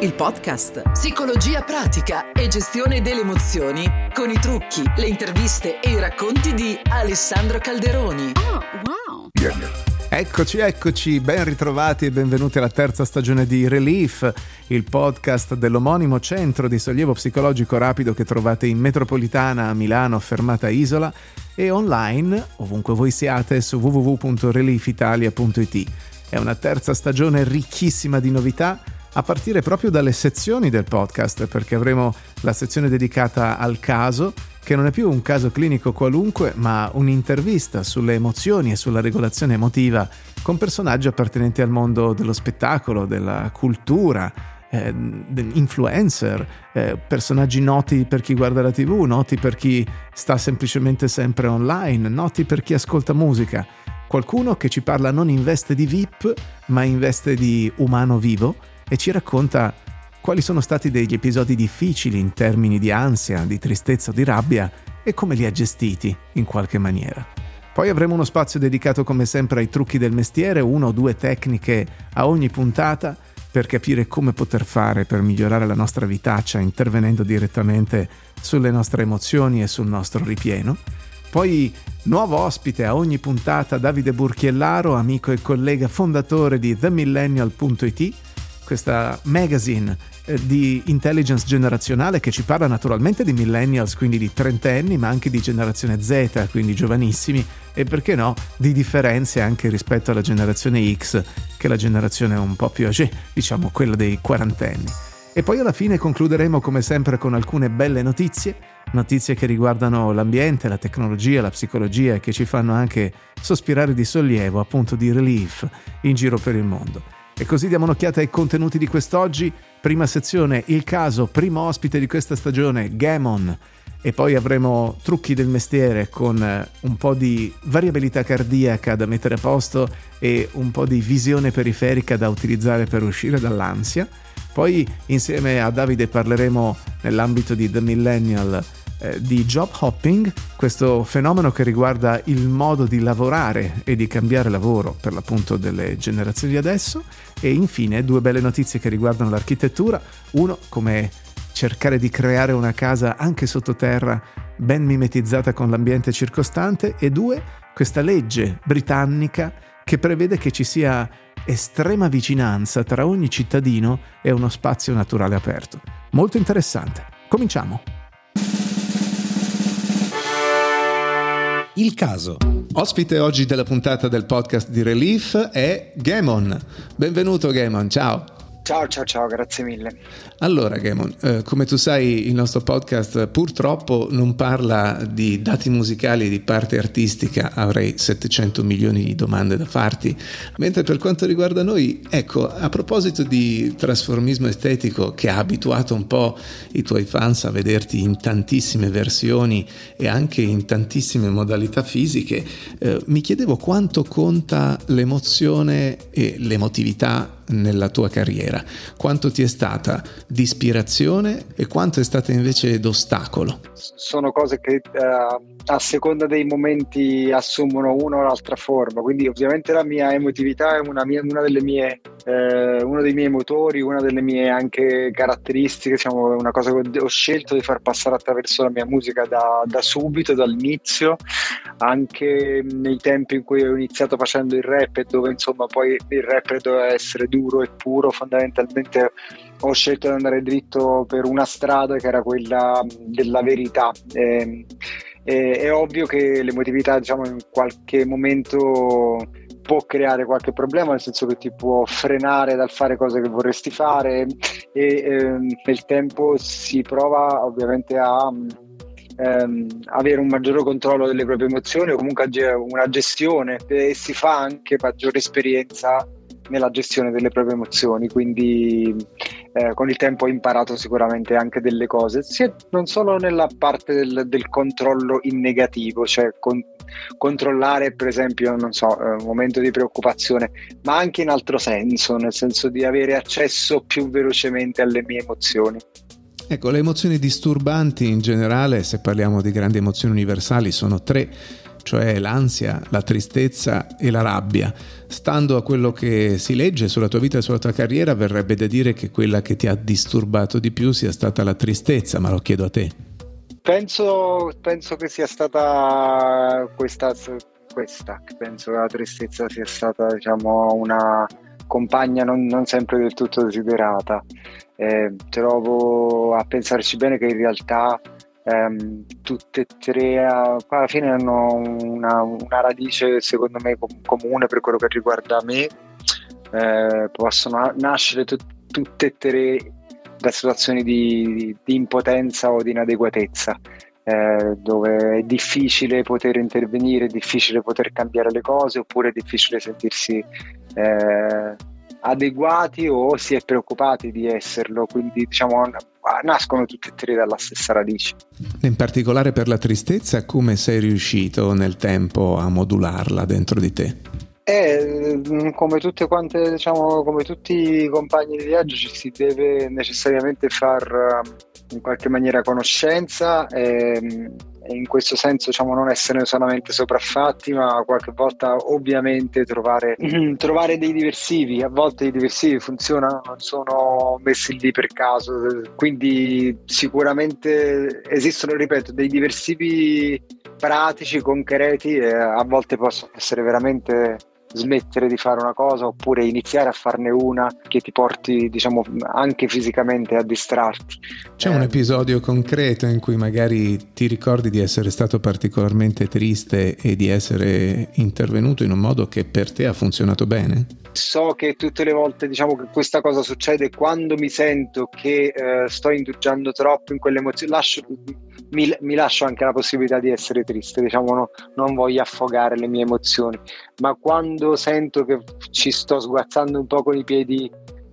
il podcast. Psicologia pratica e gestione delle emozioni con i trucchi, le interviste e i racconti di Alessandro Calderoni. Oh, wow! Eccoci, eccoci, ben ritrovati e benvenuti alla terza stagione di Relief, il podcast dell'omonimo centro di sollievo psicologico rapido che trovate in metropolitana a Milano, fermata Isola, e online, ovunque voi siate, su www.reliefitalia.it. È una terza stagione ricchissima di novità a partire proprio dalle sezioni del podcast, perché avremo la sezione dedicata al caso, che non è più un caso clinico qualunque, ma un'intervista sulle emozioni e sulla regolazione emotiva con personaggi appartenenti al mondo dello spettacolo, della cultura, eh, influencer, eh, personaggi noti per chi guarda la tv, noti per chi sta semplicemente sempre online, noti per chi ascolta musica. Qualcuno che ci parla non in veste di VIP, ma in veste di umano vivo e ci racconta quali sono stati degli episodi difficili in termini di ansia, di tristezza o di rabbia e come li ha gestiti in qualche maniera. Poi avremo uno spazio dedicato come sempre ai trucchi del mestiere, una o due tecniche a ogni puntata per capire come poter fare per migliorare la nostra vitaccia intervenendo direttamente sulle nostre emozioni e sul nostro ripieno. Poi nuovo ospite a ogni puntata Davide Burchiellaro, amico e collega fondatore di TheMillennial.it, questa magazine eh, di intelligence generazionale che ci parla naturalmente di millennials, quindi di trentenni, ma anche di generazione Z, quindi giovanissimi, e perché no, di differenze anche rispetto alla generazione X, che è la generazione un po' più âgée, diciamo quella dei quarantenni. E poi alla fine concluderemo come sempre con alcune belle notizie, notizie che riguardano l'ambiente, la tecnologia, la psicologia e che ci fanno anche sospirare di sollievo, appunto di relief, in giro per il mondo. E così diamo un'occhiata ai contenuti di quest'oggi. Prima sezione, il caso, primo ospite di questa stagione, Gamon. E poi avremo trucchi del mestiere con eh, un po' di variabilità cardiaca da mettere a posto e un po' di visione periferica da utilizzare per uscire dall'ansia. Poi insieme a Davide parleremo nell'ambito di The Millennial eh, di job hopping, questo fenomeno che riguarda il modo di lavorare e di cambiare lavoro per l'appunto delle generazioni di adesso e infine due belle notizie che riguardano l'architettura, uno come cercare di creare una casa anche sottoterra ben mimetizzata con l'ambiente circostante e due questa legge britannica che prevede che ci sia estrema vicinanza tra ogni cittadino e uno spazio naturale aperto. Molto interessante. Cominciamo! Il caso. Ospite oggi della puntata del podcast di Relief è Gamon. Benvenuto Gamon, ciao. Ciao, ciao, ciao, grazie mille. Allora, Gamon, eh, come tu sai, il nostro podcast purtroppo non parla di dati musicali di parte artistica, avrei 700 milioni di domande da farti, mentre per quanto riguarda noi, ecco, a proposito di trasformismo estetico che ha abituato un po' i tuoi fans a vederti in tantissime versioni e anche in tantissime modalità fisiche, eh, mi chiedevo quanto conta l'emozione e l'emotività nella tua carriera? Quanto ti è stata di ispirazione e quanto è stata invece d'ostacolo? Sono cose che uh, a seconda dei momenti assumono una o l'altra forma, quindi ovviamente la mia emotività è una, mia, una delle mie, eh, uno dei miei motori, una delle mie anche caratteristiche, diciamo, una cosa che ho scelto di far passare attraverso la mia musica da, da subito, dall'inizio, anche nei tempi in cui ho iniziato facendo il rap e dove insomma poi il rap doveva essere duro e puro, fondamentalmente ho scelto di andare dritto per una strada che era quella della verità. Eh, eh, è ovvio che l'emotività, diciamo, in qualche momento può creare qualche problema, nel senso che ti può frenare dal fare cose che vorresti fare e ehm, nel tempo si prova ovviamente a ehm, avere un maggiore controllo delle proprie emozioni o comunque una gestione e si fa anche maggiore esperienza nella gestione delle proprie emozioni, quindi eh, con il tempo ho imparato sicuramente anche delle cose, sia non solo nella parte del, del controllo in negativo, cioè con, controllare per esempio, so, eh, un momento di preoccupazione, ma anche in altro senso, nel senso di avere accesso più velocemente alle mie emozioni. Ecco, le emozioni disturbanti in generale, se parliamo di grandi emozioni universali, sono tre cioè l'ansia, la tristezza e la rabbia. Stando a quello che si legge sulla tua vita e sulla tua carriera, verrebbe da dire che quella che ti ha disturbato di più sia stata la tristezza, ma lo chiedo a te. Penso, penso che sia stata questa, questa, penso che la tristezza sia stata diciamo, una compagna non, non sempre del tutto desiderata. Eh, trovo a pensarci bene che in realtà ehm, tutte e tre alla fine hanno una, una, radice secondo me comune per quello che riguarda me. Eh, possono nascere t- tutte e tre da situazioni di, di impotenza o di inadeguatezza. Eh, dove è difficile poter intervenire, è difficile poter cambiare le cose oppure è difficile sentirsi eh, adeguati o si è preoccupati di esserlo, quindi diciamo nascono tutte e tre dalla stessa radice. In particolare per la tristezza, come sei riuscito nel tempo a modularla dentro di te? Eh, come tutte quante, diciamo, come tutti i compagni di viaggio, ci si deve necessariamente far in qualche maniera conoscenza e, e in questo senso diciamo, non essere solamente sopraffatti, ma qualche volta ovviamente trovare, trovare dei diversivi. A volte i diversivi funzionano, non sono messi lì per caso, quindi sicuramente esistono, ripeto, dei diversivi pratici, concreti e a volte possono essere veramente smettere di fare una cosa oppure iniziare a farne una che ti porti, diciamo, anche fisicamente a distrarti. C'è eh, un episodio concreto in cui magari ti ricordi di essere stato particolarmente triste e di essere intervenuto in un modo che per te ha funzionato bene? So che tutte le volte diciamo che questa cosa succede quando mi sento che eh, sto indugiando troppo in quelle emozioni, lascio, mi, mi, lascio anche la possibilità di essere triste, diciamo no, non voglio affogare le mie emozioni, ma quando sento che ci sto sguazzando un po' con i piedi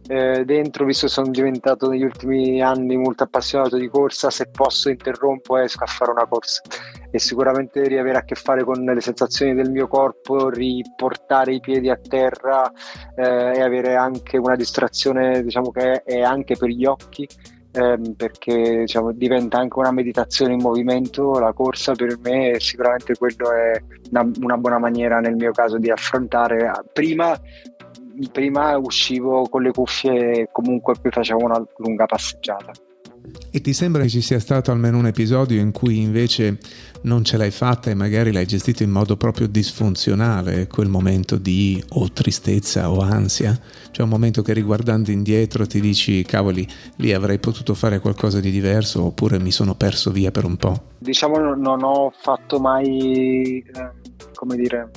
eh, dentro, visto che sono diventato negli ultimi anni molto appassionato di corsa, se posso interrompo esco a fare una corsa. E sicuramente riavere a che fare con le sensazioni del mio corpo, riportare i piedi a terra eh, e avere anche una distrazione diciamo che è anche per gli occhi ehm, perché diciamo, diventa anche una meditazione in movimento, la corsa per me sicuramente quello è una, una buona maniera nel mio caso di affrontare. Prima, prima uscivo con le cuffie e comunque poi facevo una lunga passeggiata. E ti sembra che ci sia stato almeno un episodio in cui invece non ce l'hai fatta e magari l'hai gestito in modo proprio disfunzionale, quel momento di o tristezza o ansia? Cioè un momento che riguardando indietro ti dici cavoli, lì avrei potuto fare qualcosa di diverso oppure mi sono perso via per un po'? Diciamo non ho fatto mai, eh, come dire,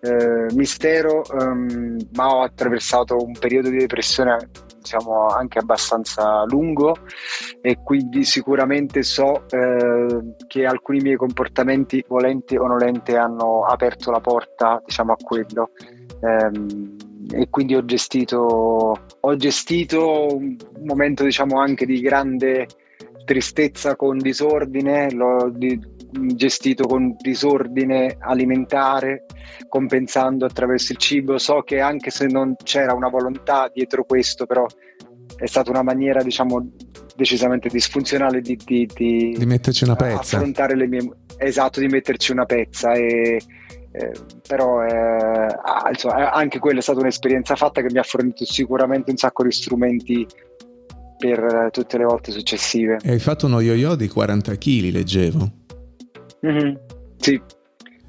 eh, mistero, ehm, ma ho attraversato un periodo di depressione diciamo anche abbastanza lungo e quindi sicuramente so eh, che alcuni miei comportamenti volenti o nolenti hanno aperto la porta diciamo a quello. Ehm, e quindi ho gestito ho gestito un momento diciamo anche di grande tristezza con disordine l'ho di, gestito con disordine alimentare compensando attraverso il cibo. So che anche se non c'era una volontà dietro questo, però è stata una maniera, diciamo, decisamente disfunzionale di, di, di, di metterci una pezza. Affrontare le mie... Esatto, di metterci una pezza. E, eh, però eh, insomma, anche quella è stata un'esperienza fatta che mi ha fornito sicuramente un sacco di strumenti per tutte le volte successive. E hai fatto uno yo-yo di 40 kg, leggevo. Mm-hmm. Sì,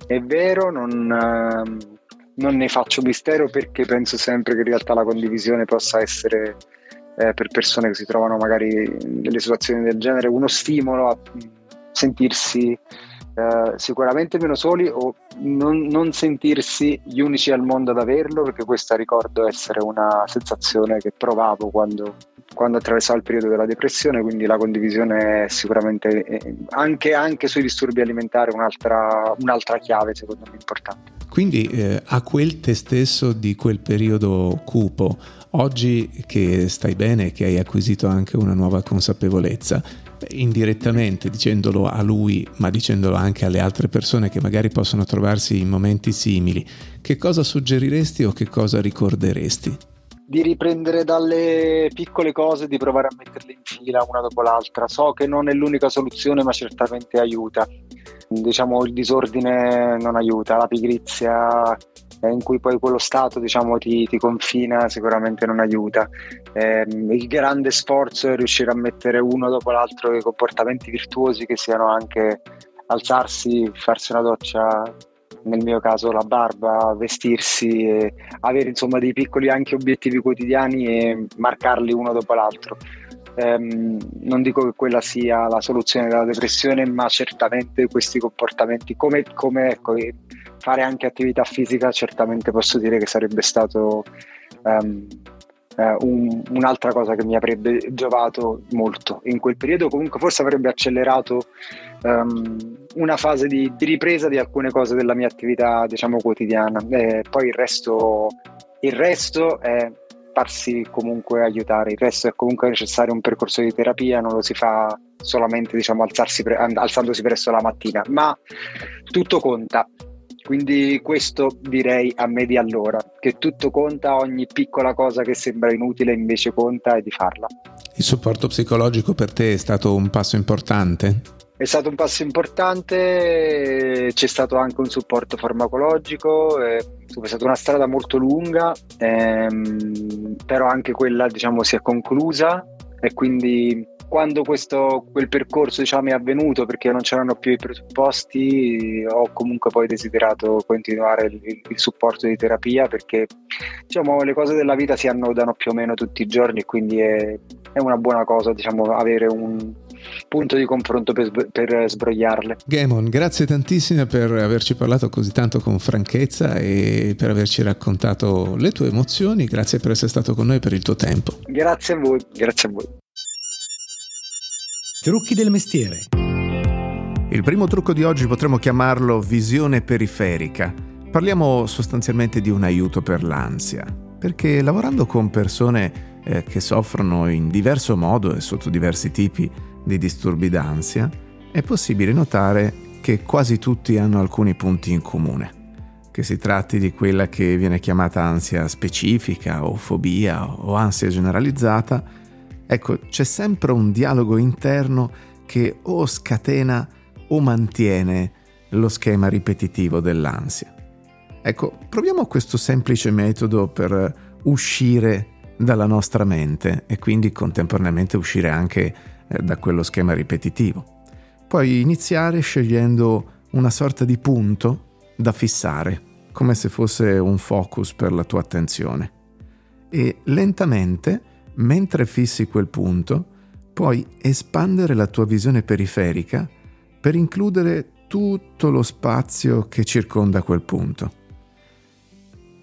è vero, non, uh, non, ne faccio mistero perché penso sempre che in realtà la condivisione possa essere eh, per persone che si trovano magari in delle situazioni del genere uno stimolo a sentirsi eh, sicuramente meno soli o non, non, sentirsi gli unici al mondo ad averlo perché questa ricordo essere una sensazione che provavo quando quando attraversava il periodo della depressione, quindi la condivisione è sicuramente eh, anche, anche sui disturbi alimentari un'altra, un'altra chiave secondo me importante. Quindi eh, a quel te stesso di quel periodo cupo, oggi che stai bene, che hai acquisito anche una nuova consapevolezza, indirettamente dicendolo a lui, ma dicendolo anche alle altre persone che magari possono trovarsi in momenti simili, che cosa suggeriresti o che cosa ricorderesti? Di riprendere dalle piccole cose, di provare a metterle in fila una dopo l'altra. So che non è l'unica soluzione, ma certamente aiuta. Diciamo il disordine non aiuta, la pigrizia in cui poi quello stato diciamo, ti, ti confina sicuramente non aiuta. Eh, il grande sforzo è riuscire a mettere uno dopo l'altro dei comportamenti virtuosi che siano anche alzarsi, farsi una doccia, nel mio caso la barba, vestirsi, avere insomma dei piccoli anche obiettivi quotidiani e marcarli uno dopo l'altro. Um, non dico che quella sia la soluzione della depressione, ma certamente questi comportamenti, come, come ecco, fare anche attività fisica, certamente posso dire che sarebbe stato um, uh, un, un'altra cosa che mi avrebbe giovato molto in quel periodo. Comunque, forse avrebbe accelerato um, una fase di, di, ripresa di alcune cose della mia attività, diciamo, quotidiana. E poi il resto, il resto è farsi comunque aiutare. Il resto è comunque necessario un percorso di terapia, non lo si fa solamente diciamo, pre- alzandosi presto la mattina, ma tutto conta. Quindi questo direi a me di allora, che tutto conta, ogni piccola cosa che sembra inutile invece conta e di farla. Il supporto psicologico per te è stato un passo importante? È stato un passo importante, c'è stato anche un supporto farmacologico, è stata una strada molto lunga, ehm, però anche quella diciamo, si è conclusa e quindi quando questo, quel percorso diciamo, è avvenuto perché non c'erano più i presupposti ho comunque poi desiderato continuare il, il supporto di terapia perché diciamo, le cose della vita si annodano più o meno tutti i giorni e quindi è, è una buona cosa diciamo, avere un punto di confronto per, per sbrogliarle. Gamon, grazie tantissimo per averci parlato così tanto con franchezza e per averci raccontato le tue emozioni, grazie per essere stato con noi per il tuo tempo. Grazie a voi, grazie a voi. Trucchi del mestiere. Il primo trucco di oggi potremmo chiamarlo visione periferica. Parliamo sostanzialmente di un aiuto per l'ansia, perché lavorando con persone eh, che soffrono in diverso modo e sotto diversi tipi di disturbi d'ansia, è possibile notare che quasi tutti hanno alcuni punti in comune. Che si tratti di quella che viene chiamata ansia specifica o fobia o ansia generalizzata, Ecco, c'è sempre un dialogo interno che o scatena o mantiene lo schema ripetitivo dell'ansia. Ecco, proviamo questo semplice metodo per uscire dalla nostra mente e quindi contemporaneamente uscire anche eh, da quello schema ripetitivo. Puoi iniziare scegliendo una sorta di punto da fissare, come se fosse un focus per la tua attenzione. E lentamente mentre fissi quel punto, puoi espandere la tua visione periferica per includere tutto lo spazio che circonda quel punto.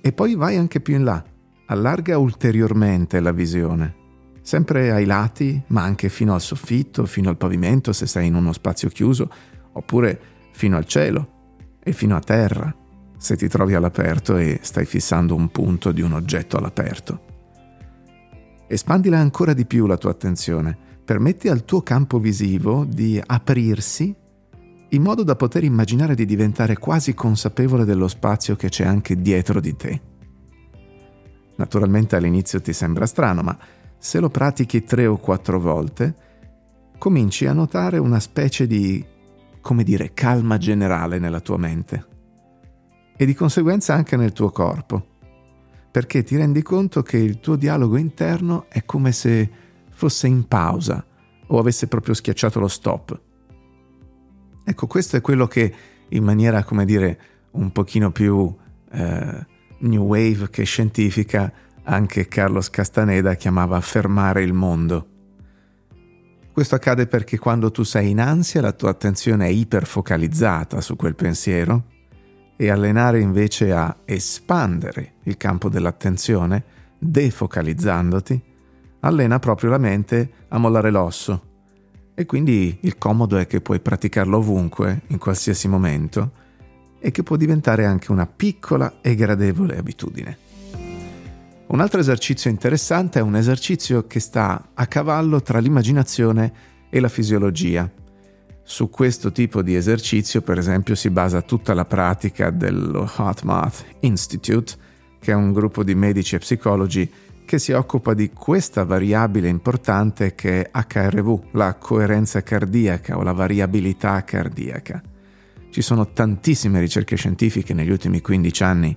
E poi vai anche più in là, allarga ulteriormente la visione, sempre ai lati, ma anche fino al soffitto, fino al pavimento se sei in uno spazio chiuso, oppure fino al cielo e fino a terra se ti trovi all'aperto e stai fissando un punto di un oggetto all'aperto. Espandila ancora di più la tua attenzione, permetti al tuo campo visivo di aprirsi in modo da poter immaginare di diventare quasi consapevole dello spazio che c'è anche dietro di te. Naturalmente all'inizio ti sembra strano, ma se lo pratichi tre o quattro volte, cominci a notare una specie di, come dire, calma generale nella tua mente e di conseguenza anche nel tuo corpo perché ti rendi conto che il tuo dialogo interno è come se fosse in pausa o avesse proprio schiacciato lo stop. Ecco, questo è quello che in maniera, come dire, un pochino più eh, new wave che scientifica, anche Carlos Castaneda chiamava fermare il mondo. Questo accade perché quando tu sei in ansia la tua attenzione è iperfocalizzata su quel pensiero e allenare invece a espandere il campo dell'attenzione, defocalizzandoti, allena proprio la mente a mollare l'osso. E quindi il comodo è che puoi praticarlo ovunque, in qualsiasi momento, e che può diventare anche una piccola e gradevole abitudine. Un altro esercizio interessante è un esercizio che sta a cavallo tra l'immaginazione e la fisiologia su questo tipo di esercizio, per esempio, si basa tutta la pratica dello HeartMath Institute, che è un gruppo di medici e psicologi che si occupa di questa variabile importante che è HRV, la coerenza cardiaca o la variabilità cardiaca. Ci sono tantissime ricerche scientifiche negli ultimi 15 anni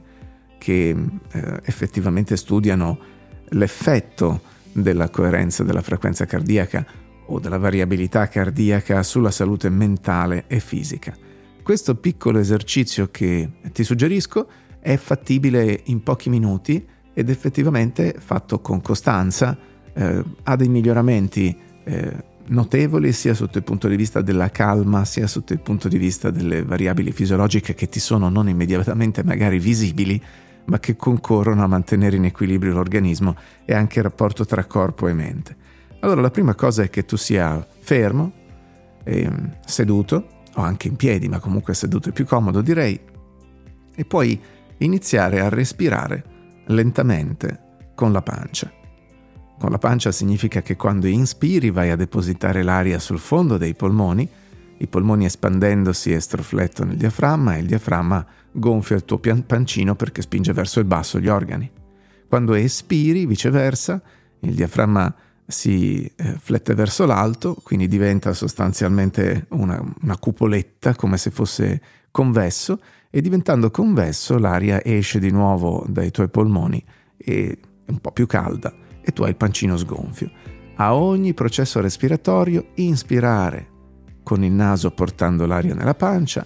che eh, effettivamente studiano l'effetto della coerenza della frequenza cardiaca o della variabilità cardiaca sulla salute mentale e fisica. Questo piccolo esercizio che ti suggerisco è fattibile in pochi minuti ed effettivamente fatto con costanza eh, ha dei miglioramenti eh, notevoli sia sotto il punto di vista della calma sia sotto il punto di vista delle variabili fisiologiche che ti sono non immediatamente magari visibili ma che concorrono a mantenere in equilibrio l'organismo e anche il rapporto tra corpo e mente. Allora la prima cosa è che tu sia fermo, eh, seduto o anche in piedi ma comunque seduto è più comodo direi e poi iniziare a respirare lentamente con la pancia. Con la pancia significa che quando inspiri vai a depositare l'aria sul fondo dei polmoni, i polmoni espandendosi estroflettono il diaframma e il diaframma gonfia il tuo pancino perché spinge verso il basso gli organi. Quando espiri, viceversa, il diaframma si eh, flette verso l'alto, quindi diventa sostanzialmente una, una cupoletta come se fosse convesso e diventando convesso l'aria esce di nuovo dai tuoi polmoni e è un po' più calda e tu hai il pancino sgonfio. A ogni processo respiratorio inspirare con il naso portando l'aria nella pancia,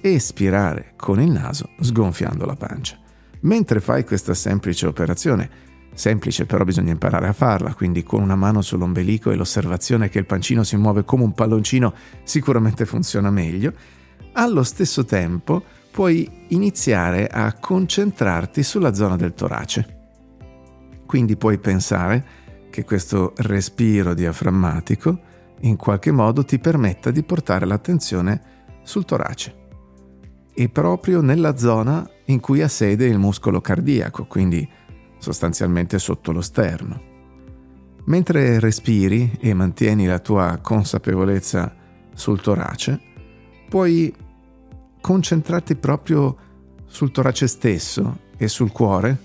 espirare con il naso sgonfiando la pancia. Mentre fai questa semplice operazione, semplice però bisogna imparare a farla, quindi con una mano sull'ombelico e l'osservazione che il pancino si muove come un palloncino sicuramente funziona meglio, allo stesso tempo puoi iniziare a concentrarti sulla zona del torace. Quindi puoi pensare che questo respiro diaframmatico in qualche modo ti permetta di portare l'attenzione sul torace e proprio nella zona in cui ha sede il muscolo cardiaco, quindi sostanzialmente sotto lo sterno. Mentre respiri e mantieni la tua consapevolezza sul torace, puoi concentrarti proprio sul torace stesso e sul cuore,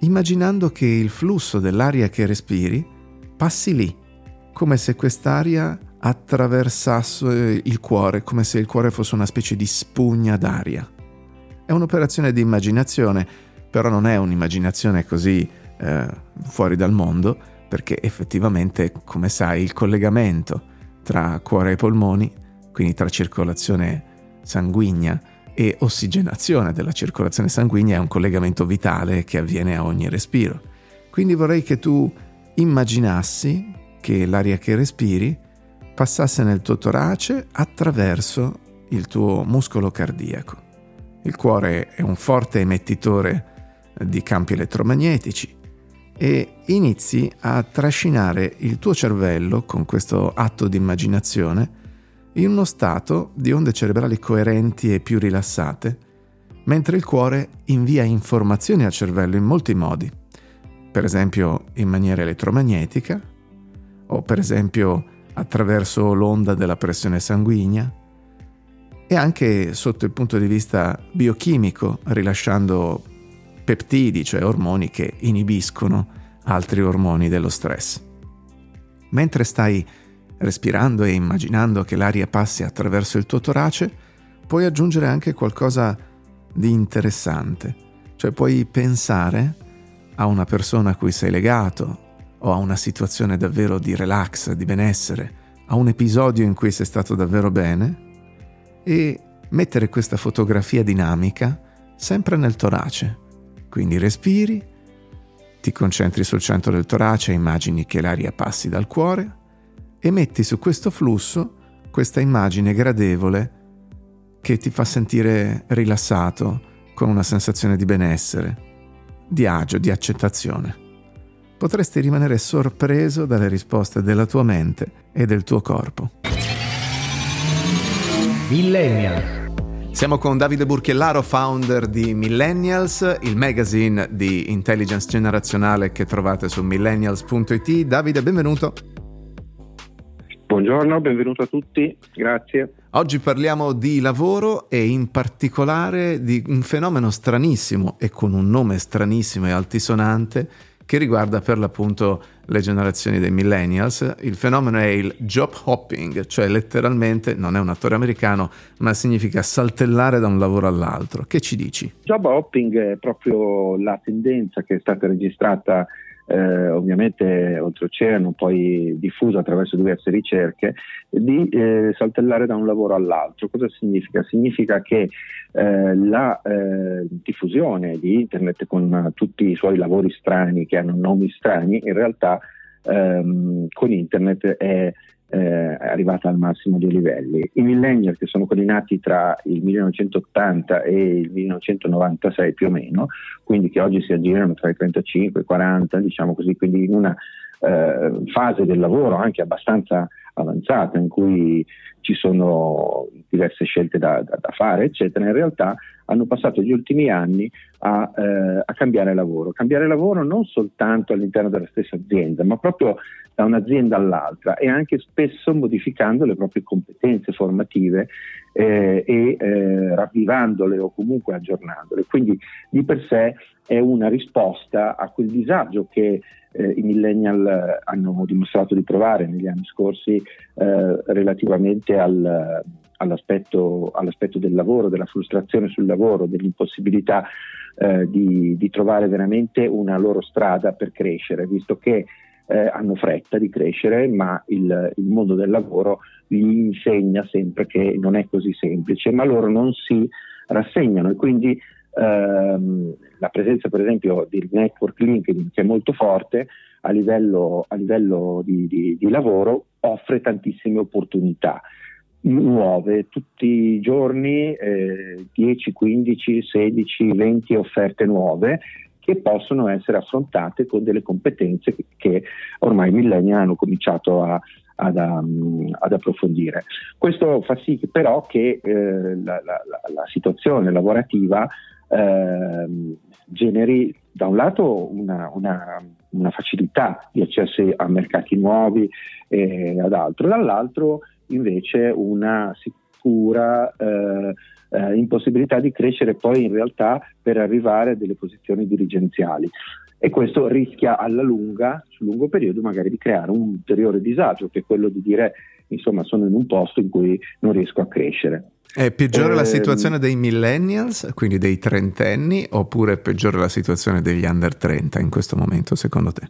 immaginando che il flusso dell'aria che respiri passi lì, come se quest'aria attraversasse il cuore, come se il cuore fosse una specie di spugna d'aria. È un'operazione di immaginazione, però non è un'immaginazione così eh, fuori dal mondo, perché effettivamente, come sai, il collegamento tra cuore e polmoni, quindi tra circolazione sanguigna e ossigenazione della circolazione sanguigna è un collegamento vitale che avviene a ogni respiro. Quindi vorrei che tu immaginassi che l'aria che respiri passasse nel tuo torace attraverso il tuo muscolo cardiaco. Il cuore è un forte emettitore di campi elettromagnetici e inizi a trascinare il tuo cervello con questo atto di immaginazione in uno stato di onde cerebrali coerenti e più rilassate, mentre il cuore invia informazioni al cervello in molti modi, per esempio in maniera elettromagnetica, o per esempio attraverso l'onda della pressione sanguigna, e anche sotto il punto di vista biochimico, rilasciando peptidi, cioè ormoni che inibiscono altri ormoni dello stress. Mentre stai respirando e immaginando che l'aria passi attraverso il tuo torace, puoi aggiungere anche qualcosa di interessante, cioè puoi pensare a una persona a cui sei legato o a una situazione davvero di relax, di benessere, a un episodio in cui sei stato davvero bene e mettere questa fotografia dinamica sempre nel torace. Quindi respiri, ti concentri sul centro del torace immagini che l'aria passi dal cuore e metti su questo flusso questa immagine gradevole che ti fa sentire rilassato, con una sensazione di benessere, di agio, di accettazione. Potresti rimanere sorpreso dalle risposte della tua mente e del tuo corpo. Millennials. Siamo con Davide Burchiellaro, founder di Millennials, il magazine di intelligence generazionale che trovate su millennials.it. Davide, benvenuto. Buongiorno, benvenuto a tutti, grazie. Oggi parliamo di lavoro e in particolare di un fenomeno stranissimo e con un nome stranissimo e altisonante che riguarda per l'appunto le generazioni dei millennials. Il fenomeno è il job hopping, cioè letteralmente non è un attore americano, ma significa saltellare da un lavoro all'altro. Che ci dici? Job hopping è proprio la tendenza che è stata registrata eh, ovviamente oltreoceano, poi diffuso attraverso diverse ricerche, di eh, saltellare da un lavoro all'altro. Cosa significa? Significa che eh, la eh, diffusione di internet con tutti i suoi lavori strani che hanno nomi strani, in realtà ehm, con internet è eh, arrivata al massimo dei livelli. I millennial, che sono quelli nati tra il 1980 e il 1996 più o meno, quindi che oggi si aggirano tra i 35 e i 40, diciamo così, quindi in una eh, fase del lavoro anche abbastanza avanzata in cui ci sono diverse scelte da, da, da fare, eccetera, in realtà hanno passato gli ultimi anni a, eh, a, cambiare lavoro. Cambiare lavoro non soltanto all'interno della stessa azienda, ma proprio da un'azienda all'altra e anche spesso modificando le proprie competenze formative eh, e eh, ravvivandole o comunque aggiornandole. Quindi di per sé è una risposta a quel disagio che eh, i millennial hanno dimostrato di provare negli anni scorsi eh, relativamente al, all'aspetto, all'aspetto, del lavoro, della frustrazione sul lavoro, dell'impossibilità eh, di, di, trovare veramente una loro strada per crescere, visto che eh, hanno fretta di crescere, ma il, il, mondo del lavoro gli insegna sempre che non è così semplice, ma loro non si rassegnano. E quindi ehm, la presenza per esempio del network LinkedIn che è molto forte a livello, a livello di, di, di lavoro offre tantissime opportunità. Nuove tutti i giorni, eh, 10, 15, 16, 20 offerte nuove che possono essere affrontate con delle competenze che, ormai i millennial hanno cominciato a, ad, um, ad, approfondire. Questo fa sì che, però che eh, la, la, la, situazione lavorativa eh, generi da un lato una, una, una, facilità di accesso a mercati nuovi e ad altro, dall'altro invece una sicura eh, eh, impossibilità di crescere poi in realtà per arrivare a delle posizioni dirigenziali e questo rischia alla lunga, sul lungo periodo, magari di creare un ulteriore disagio, che è quello di dire insomma sono in un posto in cui non riesco a crescere. È peggiore eh, la ehm, situazione dei millennials, quindi dei trentenni, oppure è peggiore la situazione degli under 30 in questo momento, secondo te?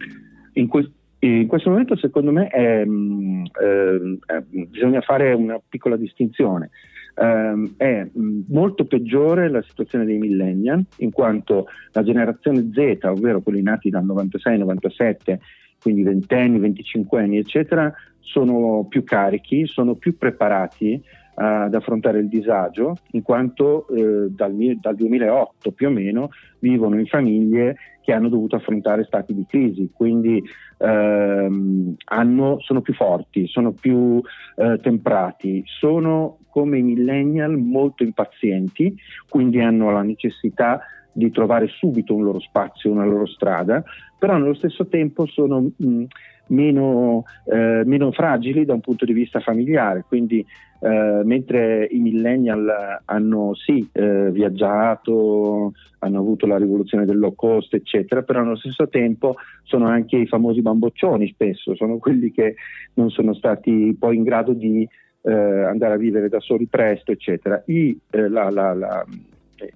In, que- in questo momento, secondo me, è, mm, eh, eh, bisogna fare una piccola distinzione. Ehm, è mm, molto peggiore la situazione dei millennial, in quanto la generazione Z, ovvero quelli nati dal 96-97, quindi ventenni, 25 anni, eccetera, sono più carichi, sono più preparati ad affrontare il disagio, in quanto eh, dal, dal, 2008 più o meno vivono in famiglie che hanno dovuto affrontare stati di crisi, quindi ehm, hanno, sono più forti, sono più eh, temprati, sono come i millennial molto impazienti, quindi hanno la necessità di trovare subito un loro spazio, una loro strada, però nello stesso tempo sono mh, meno, eh, meno, fragili da un punto di vista familiare, quindi eh, mentre i millennial hanno sì eh, viaggiato, hanno avuto la rivoluzione del low cost, eccetera, però allo stesso tempo sono anche i famosi bamboccioni spesso, sono quelli che non sono stati poi in grado di eh, andare a vivere da soli presto, eccetera. I, eh, la, la, la,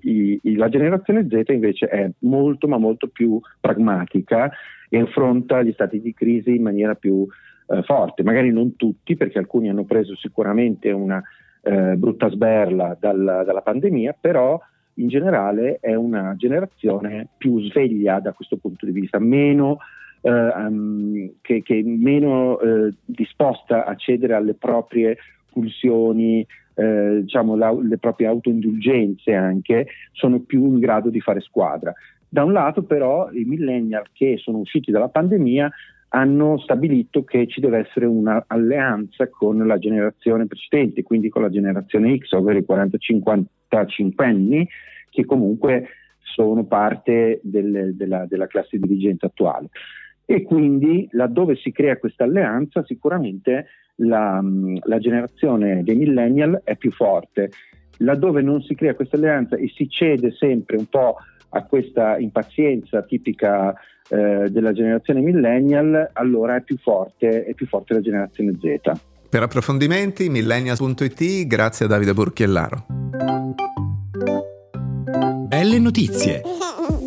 i, la generazione Z invece è molto ma molto più pragmatica e affronta gli stati di crisi in maniera più eh, forte, magari non tutti perché alcuni hanno preso sicuramente una eh, brutta sberla dal, dalla pandemia, però in generale è una generazione più sveglia da questo punto di vista, meno, eh, um, che, che meno eh, disposta a cedere alle proprie pulsioni, eh, diciamo la, le proprie autoindulgenze anche, sono più in grado di fare squadra. Da un lato però i millennial che sono usciti dalla pandemia hanno stabilito che ci deve essere un'alleanza con la generazione precedente, quindi con la generazione X, ovvero i 40-55 anni, che comunque sono parte del, della, della, classe dirigente attuale. E quindi laddove si crea questa alleanza sicuramente la, la generazione dei millennial è più forte. Laddove non si crea questa alleanza e si cede sempre un po' a questa impazienza tipica eh, della generazione millennial, allora è più forte, è più forte la generazione Z. Per approfondimenti millennials.it, grazie a Davide Burchiellaro. Belle notizie.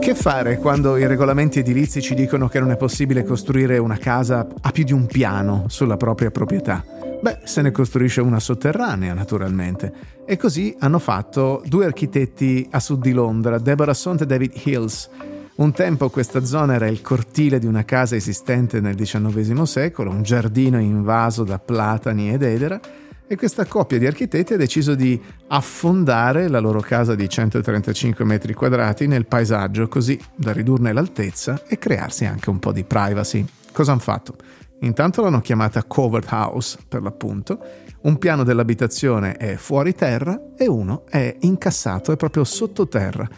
Che fare quando i regolamenti edilizi ci dicono che non è possibile costruire una casa a più di un piano sulla propria proprietà? Beh, se ne costruisce una sotterranea, naturalmente. E così hanno fatto due architetti a sud di Londra, Deborah Sont e David Hills. Un tempo questa zona era il cortile di una casa esistente nel XIX secolo, un giardino invaso da platani ed edera, e questa coppia di architetti ha deciso di affondare la loro casa di 135 metri quadrati nel paesaggio così da ridurne l'altezza e crearsi anche un po' di privacy. Cosa hanno fatto? Intanto l'hanno chiamata covered house per l'appunto, un piano dell'abitazione è fuori terra e uno è incassato, è proprio sottoterra.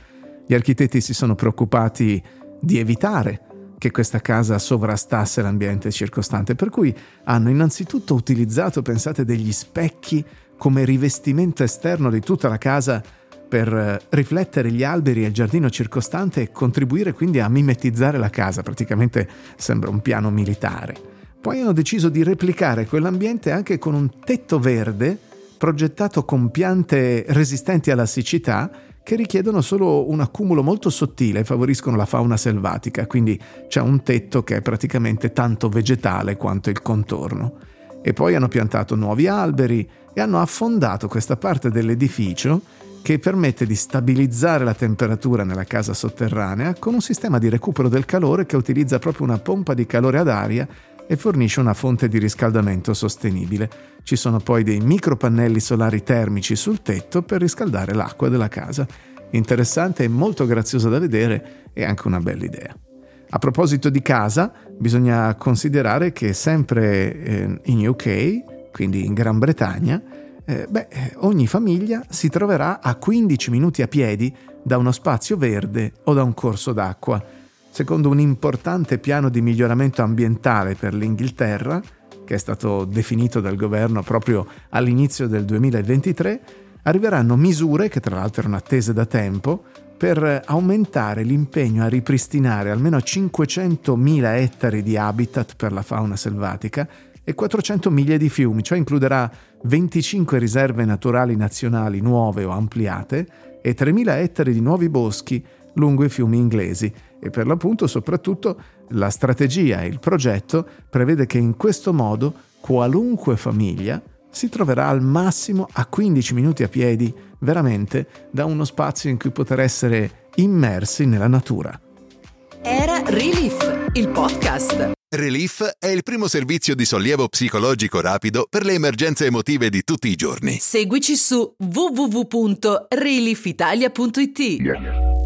Gli architetti si sono preoccupati di evitare che questa casa sovrastasse l'ambiente circostante, per cui hanno innanzitutto utilizzato, pensate, degli specchi come rivestimento esterno di tutta la casa per eh, riflettere gli alberi e il giardino circostante e contribuire quindi a mimetizzare la casa, praticamente sembra un piano militare. Poi hanno deciso di replicare quell'ambiente anche con un tetto verde progettato con piante resistenti alla siccità che richiedono solo un accumulo molto sottile e favoriscono la fauna selvatica, quindi c'è un tetto che è praticamente tanto vegetale quanto il contorno. E poi hanno piantato nuovi alberi e hanno affondato questa parte dell'edificio che permette di stabilizzare la temperatura nella casa sotterranea con un sistema di recupero del calore che utilizza proprio una pompa di calore ad aria e fornisce una fonte di riscaldamento sostenibile. Ci sono poi dei micropannelli solari termici sul tetto per riscaldare l'acqua della casa. Interessante e molto graziosa da vedere e anche una bella idea. A proposito di casa, bisogna considerare che sempre eh, in UK, quindi in Gran Bretagna, eh, beh, ogni famiglia si troverà a 15 minuti a piedi da uno spazio verde o da un corso d'acqua secondo un importante piano di miglioramento ambientale per l'Inghilterra, che è stato definito dal governo proprio all'inizio del 2023, arriveranno misure, che tra l'altro erano attese da tempo, per aumentare l'impegno a ripristinare almeno 500.000 ettari di habitat per la fauna selvatica e 400 miglia di fiumi, cioè includerà 25 riserve naturali nazionali nuove o ampliate e 3.000 ettari di nuovi boschi lungo i fiumi inglesi e per l'appunto soprattutto la strategia e il progetto prevede che in questo modo qualunque famiglia si troverà al massimo a 15 minuti a piedi veramente da uno spazio in cui poter essere immersi nella natura. Era Relief, il podcast. Relief è il primo servizio di sollievo psicologico rapido per le emergenze emotive di tutti i giorni. Seguici su www.reliefitalia.it.